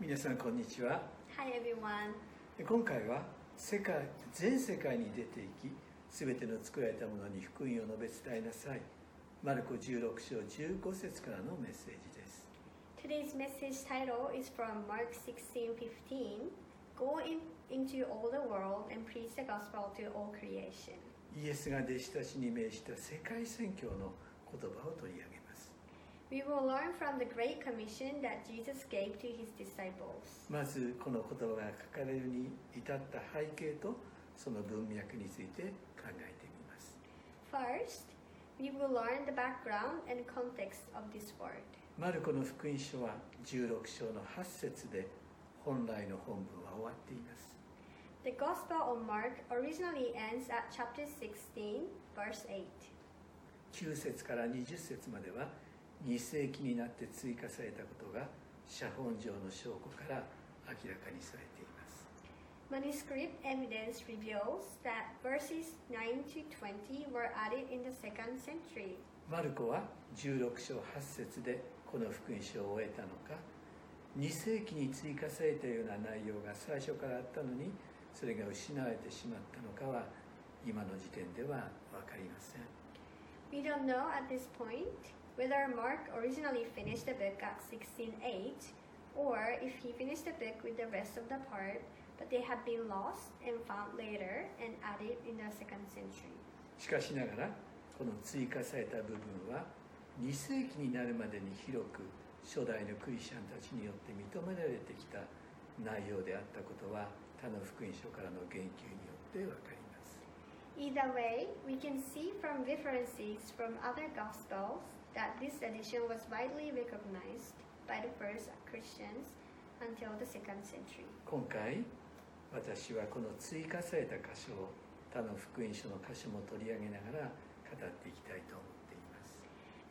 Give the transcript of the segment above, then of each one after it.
皆さんこんにちは Hi everyone. 今回は世界全世界に出ていき全ての作られたものに福音を述べ伝えなさいマルコ16章15節からのメッセージです Today's message title is from Mark 16:15. Go in, into all the world and preach the gospel to all creation. イエスが弟子たちに命じた世界宣教の言葉を取り上げ We will learn from the great commission that Jesus gave to his disciples. まずこの言葉が書かれるに至った背景とその文脈について考えてみます First, we will learn the background and context of this word. マルコの福音書は16章の8節で本来の本文は終わっています The Gospel of Mark originally ends at chapter 16, verse 8. 9節から20節までは2世紀になって追加されたことが写本上の証拠から明らかにされています。Manuscript evidence reveals that verses 9 to 20 were added in the second century. マルコは16章8節でこの福音書を終えたのか。2世紀に追加されたような内容が最初からあったのにそれが失われてしまったのかは今の時点では分かりません。We don't know at this point whether Mark originally finished the book at 16:8 or if he finished the book with the rest of the part, but they have been lost and found later and added in the second century. しかしながらこの追加された部分は2世紀になるまでに広く初代のクリスチャンたちによって認められてきた内容であったことは他の福音書からの言及によって分かります Either way, we can see from references from other Gospels that this edition was widely recognized by the first Christians until the second century. 今回私はこの追加された箇所を他の福音書の箇所も取り上げながら語っていきたいと思っています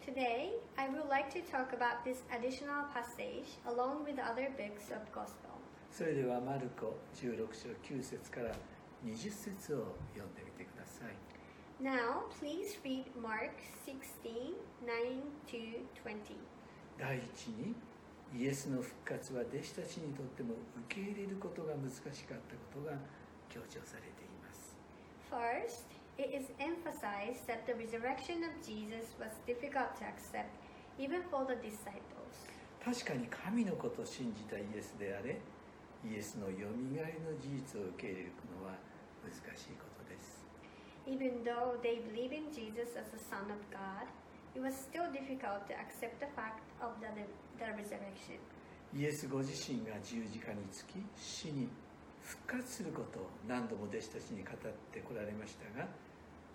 Today, I would like to talk about this additional passage along with other books of Gospel. それではマルコ16章9節から20節を読んでみてください Now, please read Mark 16 9 to 20. 第一にイエスの復活は弟子たちにとっても受け入れることが難しかったことが強調されています First, it is emphasized that the resurrection of Jesus was difficult to accept even for the disciples. 確かに神のことを信じたイエスであれイエスのよみがえりの事実を受け入れるのは難しいことです Even though they believe in Jesus as the Son of God, it was still difficult to accept the fact of the, the resurrection. イエスご自身が十字架につき死に復活することを何度も弟子たちに語ってこられましたが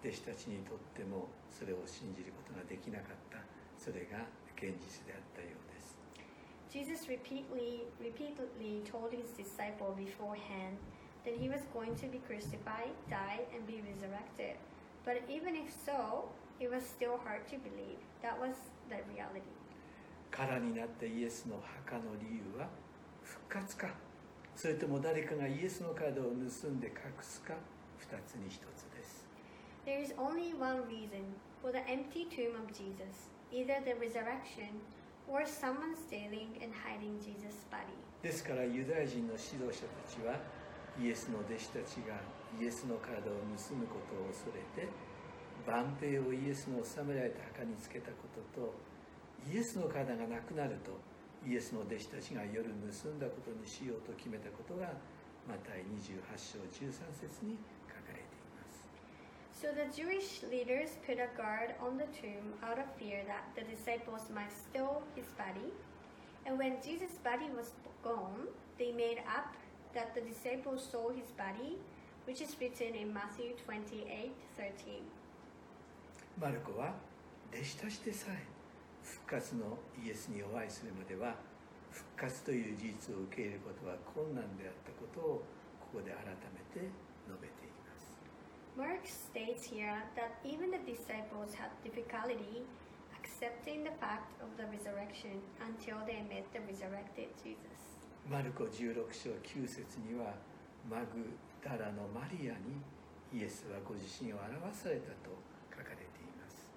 弟子たちにとってもそれを信じることができなかったそれが現実であったようです Jesus repeatedly, repeatedly told his disciple beforehand that he was going to be crucified, die, and be resurrected. But even if so, it was still hard to believe. That was the reality. 空になったイエスの墓の理由は復活かそれとも誰かがイエスの体を盗んで隠すか二つに一つです There is only one reason for the empty tomb of Jesus either the resurrection or someone stealing and hiding Jesus' body. ですからユダヤ人の指導者たちは イエスの弟子たちがイエスの体を盗むことを恐れて万兵をイエスの収められた墓につけたこととイエスの体がなくなるとイエスの弟子たちが夜盗んだことにしようと決めたことがマタイ28章13節に書かれています So the Jewish leaders put a guard on the tomb out of fear that the disciples might steal his body. And when Jesus' body was gone, they made up that the disciples stole his body, which is written in Matthew 28 13. マルコは弟子たちでさえ復活のイエスにお会いするまでは復活という事実を受け入れることは困難であったことをここで改めて述べています Mark states here that even the disciples had difficulty accepting the fact of the resurrection until they met the resurrected Jesus. マルコ16章9節にはマグダラのマリアにイエスはご自身を表されたと書かれています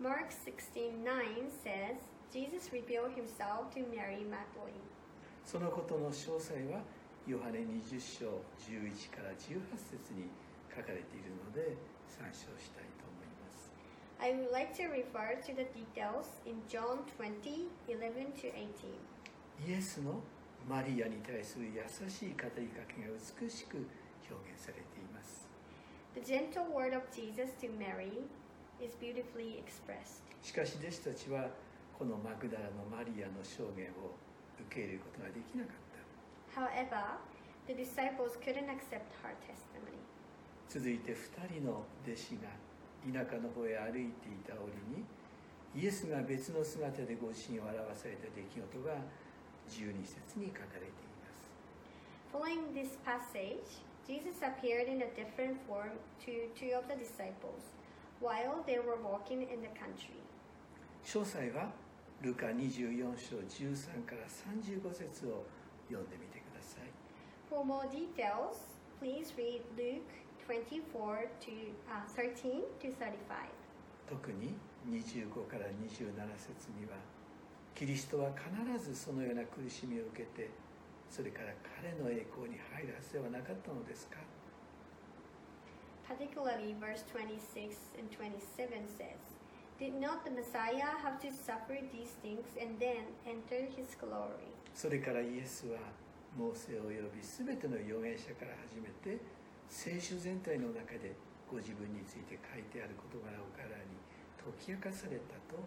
Mark 16:9 says, Jesus revealed himself to Mary Magdalene. そのことの詳細はヨハネ20章11から18節に書かれているので参照したいと思います。I would like to refer to the details in John 20 11 to 18. イエスのマリアに対する優しい語りかけが美しく表現されています。The gentle word of Jesus to Mary is beautifully expressed. しかし弟子たちはこのマグダラのマリアの証言を受け入れることができなかった。However, the disciples couldn't accept her testimony. 続いて2人の弟子が田舎の方へ歩いていた折にイエスが別の姿でご自身を表された出来事が12節に書かれています Following this passage, Jesus appeared in a different form to two of the disciples while they were walking in the country. 詳細はルカ24章13から35節を読んでみてください For more details, please read Luke 24 to uh, 13 to 35. 特に25から27節にはキリストは必ずそのような苦しみを受けてそれから彼の栄光に入るはずではなかったのですか？Particularly, verse 26 and 27 says, Did not the Messiah have to suffer these things and then enter his glory? それからイエスはモーセを呼び全ての預言者から始めて聖書全体の中でご自分について書いてある事柄を彼らに解き明かされたと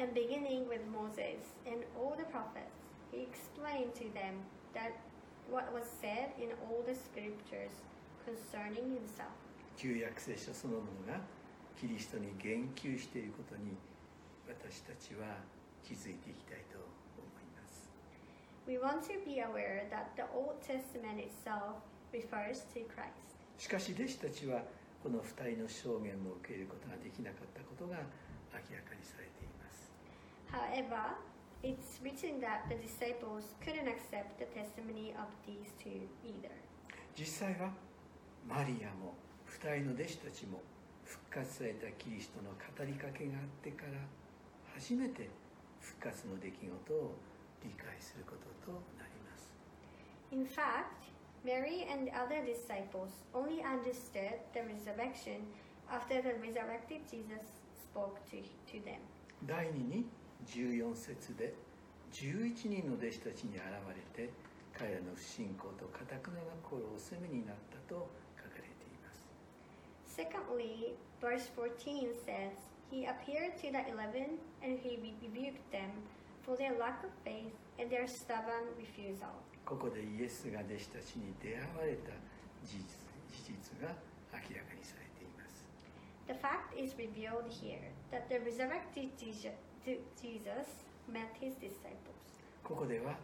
And beginning with Moses and all the prophets, he explained to them that what was said in all the scriptures concerning himself. 旧約聖書そのものがキリストに言及していることに私たちは気づいていきたいと思います We want to be aware that the Old Testament itself refers to Christ. しかし弟子たちはこの二人の証言を受けることができなかったことが明らかにされています However, it's written that the disciples couldn't accept the testimony of these two either. 実際はマリアも二人の弟子たちも復活されたキリストの語りかけがあってから初めて復活の出来事を理解することとなります In fact, Mary and other disciples only understood the resurrection after the resurrected Jesus spoke to, to them. 第2に14節で11人の弟子たちに現れて彼らの不信仰とかたくなな心をお責めになったと書かれています Secondly, verse 14 says, He appeared to the eleven and he rebuked them for their lack of faith and their stubborn refusal. ここでイエスが弟子たちに出会われた事実事実が明らかにされています The fact is revealed here that the resurrected Jesus met his disciples. ここでは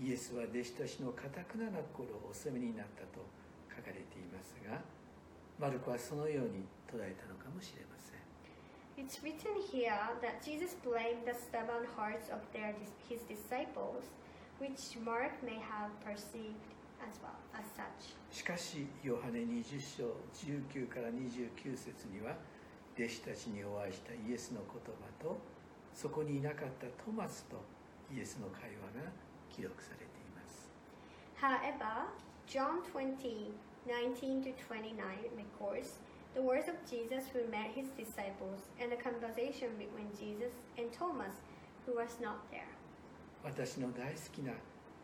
イエスは弟子たちのかたくなな心をお責めになったと書かれていますがマルコはそのように捉えたのかもしれません It's written here that Jesus blamed the stubborn hearts of their, his disciples, which Mark may have perceived as well as such. しかしヨハネ20章19から29節には弟子たちにお会いしたイエスの言葉とそこにいなかったトマスとイエスの会話が記録されています However, John 20, 19 to 29 records the words of Jesus who met his disciples and a conversation between Jesus and Thomas, who was not there. 私の大好きな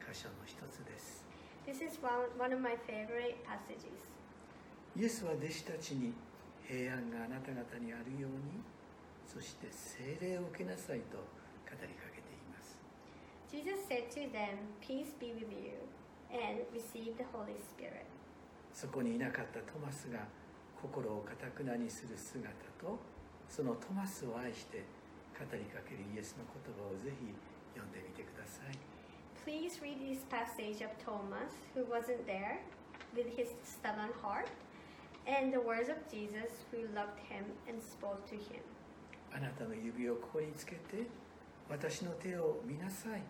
箇所の一つです This is one, one of my favorite passages. イエスは弟子たちに平安があなた方にあるようにそして聖霊を受けなさいと語りかけています Jesus said to them, Peace be with you, and receive the Holy Spirit. そこにいなかったトマスが心をかたくなにする姿とそのトマスを愛して語りかけるイエスの言葉をぜひ読んでみてください Please read this passage of Thomas, who wasn't there, with his stubborn heart, and the words of Jesus, who loved him and spoke to him. あなたの指をここにつけて私の手を見なさい。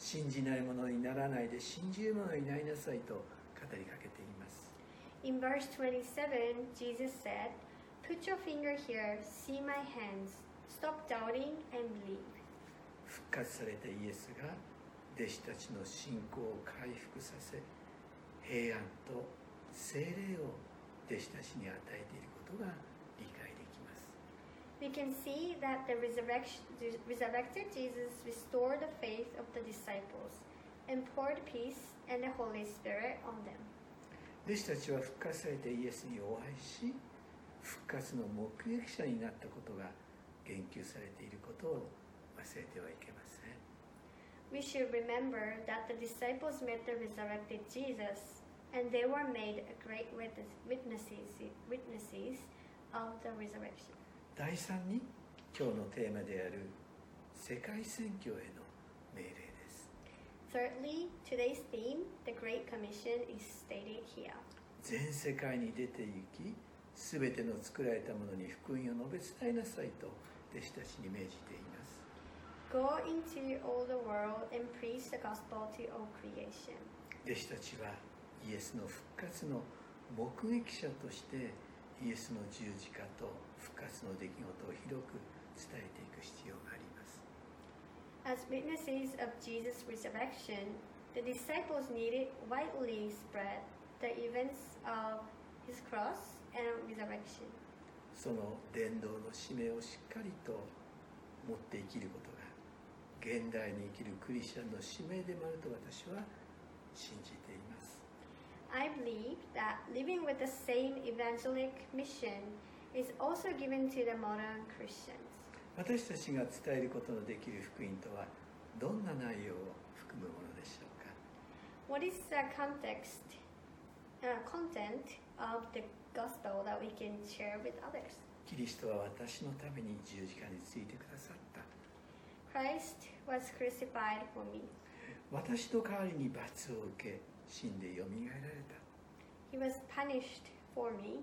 信じない者にならないで信じる者になりなさいと語りかけています。In verse 27, Jesus said, Put your finger here, see my hands, stop doubting and believe. 復活されたイエスが弟子たちの信仰を回復させ平安と精霊を弟子たちに与えていることが We can see that the resurrection, the resurrected Jesus restored the faith of the disciples and poured peace and the Holy Spirit on them. 弟子たちは復活されてイエスにお会いし復活の目撃者になったことが言及されていることを忘れてはいけません We should remember that the disciples met the resurrected Jesus and they were made great witness- witnesses, witnesses of the resurrection. 第3に今日のテーマである世界選挙への命令です Thirdly, today's theme, the Great Commission, is stated here. 全世界に出て行き全ての作られたものに福音を述べ伝えなさいと弟子たちに命じています Go into all the world and preach the gospel to all creation. 弟子たちはイエスの復活の目撃者としてイエスの十字架と復活の出来事を広く伝えていく必要があります As witnesses of Jesus' resurrection, the disciples needed widely spread the events of his cross and resurrection. その伝道の使命をしっかりと持って生きることが現代に生きるクリスチャンの使命でもあると私は信じています I believe that living with the same evangelic mission is also given to the modern Christians. 私たちが伝えることのできる福音とはどんな内容を含むものでしょうか What is the context, uh, content of the gospel that we can share with others? キリストは私のために十字架についてくださった Christ was crucified for me. 私の代わりに罰を受け死んでよみがえられた He was punished for me.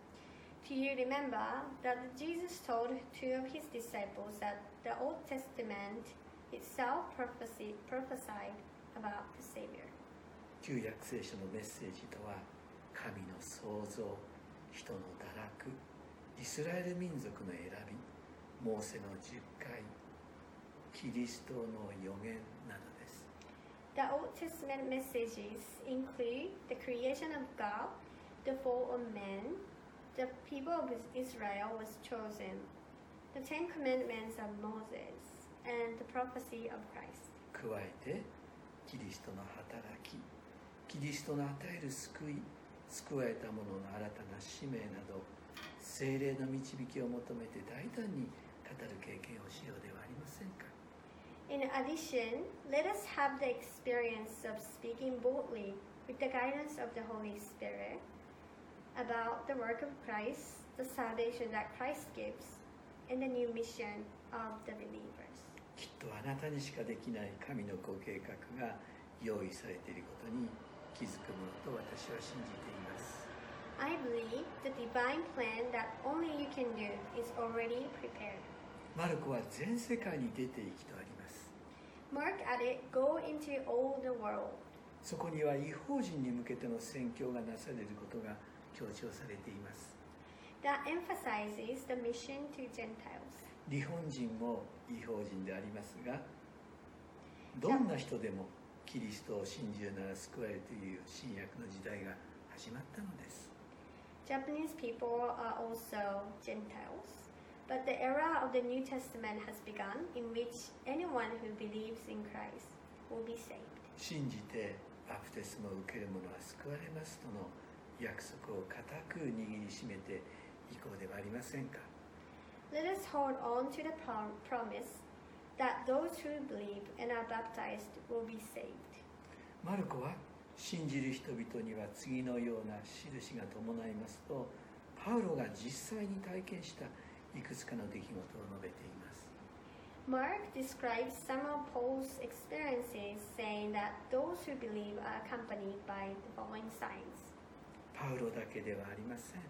Do you remember that Jesus told two of his disciples that the Old Testament itself prophesy, prophesied about the Savior? 旧約聖書のメッセージとは神の創造人の堕落イスラエル民族の選びモーセの十回キリストの予言などです The Old Testament messages include the creation of God, the fall of man, the people of Israel was chosen, the Ten Commandments of Moses, and the prophecy of Christ. 加えてキリストの働きキリストの与える救い救われた者の新たな使命など精霊の導きを求めて大胆に語る経験をしようではありませんか In addition, let us have the experience of speaking boldly with the guidance of the Holy Spirit About the work of Christ, the salvation that Christ gives, and the new mission of the believers. きっとあなたにしかできない神のご計画が用意されていることに気づくものと私は信じています I believe the divine plan that only you can do is already prepared. マルコは全世界に出て行きとあります Mark at it, go into all the world. そこには違法人に向けての宣教がなされることが強調されています That emphasizes the mission to Gentiles. 日本人も違法人でありますがどんな人でもキリストを信じるなら救われるという新約の時代が始まったのです Japanese people are also Gentiles, but the era of the New Testament has begun in which anyone who believes in Christ will be saved. 信じてバプテスマを受ける者は救われますとの約束を固く握りしめていこうではありませんか Let us hold on to the prom- promise that those who believe and are baptized will be saved. マルコは信じる人々には次のような印が伴いますとパウロが実際に体験したいくつかの出来事を述べています Mark describes some of Paul's experiences, saying that those who believe are accompanied by the following signs. パウロだけではありません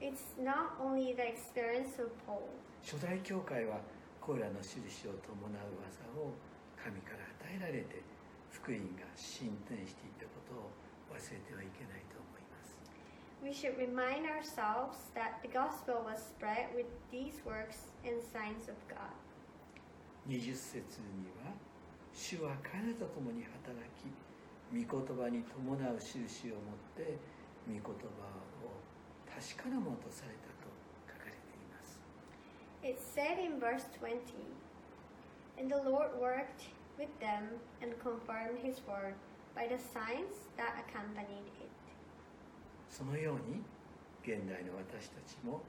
It's not only the experience of Paul. 初代教会はこれらの印を伴う技を神から与えられて福音が進展していったことを忘れてはいけないと思います We should remind ourselves that the gospel was spread with these works and signs of God. 20節には「主は彼らと共に働き御言葉に伴う印を持って御言葉を確かなものとされた」と書かれています It said in verse 20, And the Lord worked with them and confirmed his word by the signs that accompanied it. そのように現代の私たちも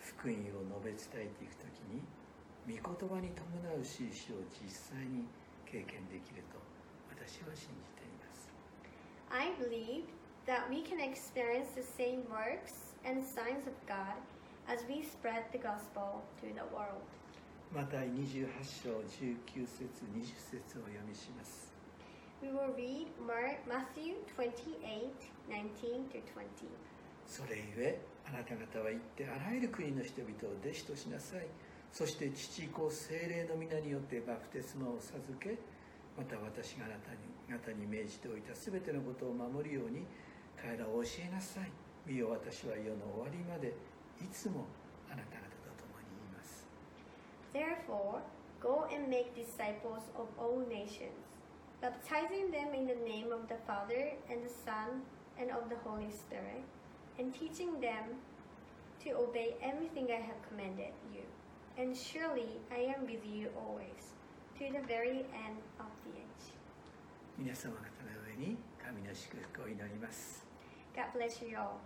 福音を述べ伝えていくときに御言葉に伴う印を実際に経験できると私は信じています I believe we can experience the same works and signs of God as we spread the gospel to the world. 28章19節20節を読みします。We will read Matthew 28:19-20. それゆえ、あなた方は言ってあらゆる国の人々を弟子としなさい。そして父子精霊の皆によってバプテスマを授け、また私があなたに,方に命じておいたすべてのことを守るように、彼らを教えなさい見よ私は世の終わりまでいつもあなた方と共にいます Therefore, go and make disciples of all nations, baptizing them in the name of the Father and the Son and of the Holy Spirit, and teaching them to obey everything I have commanded you. And surely I am with you always, to the very end of the age. 皆様方の上に神の祝福を祈ります God bless you all.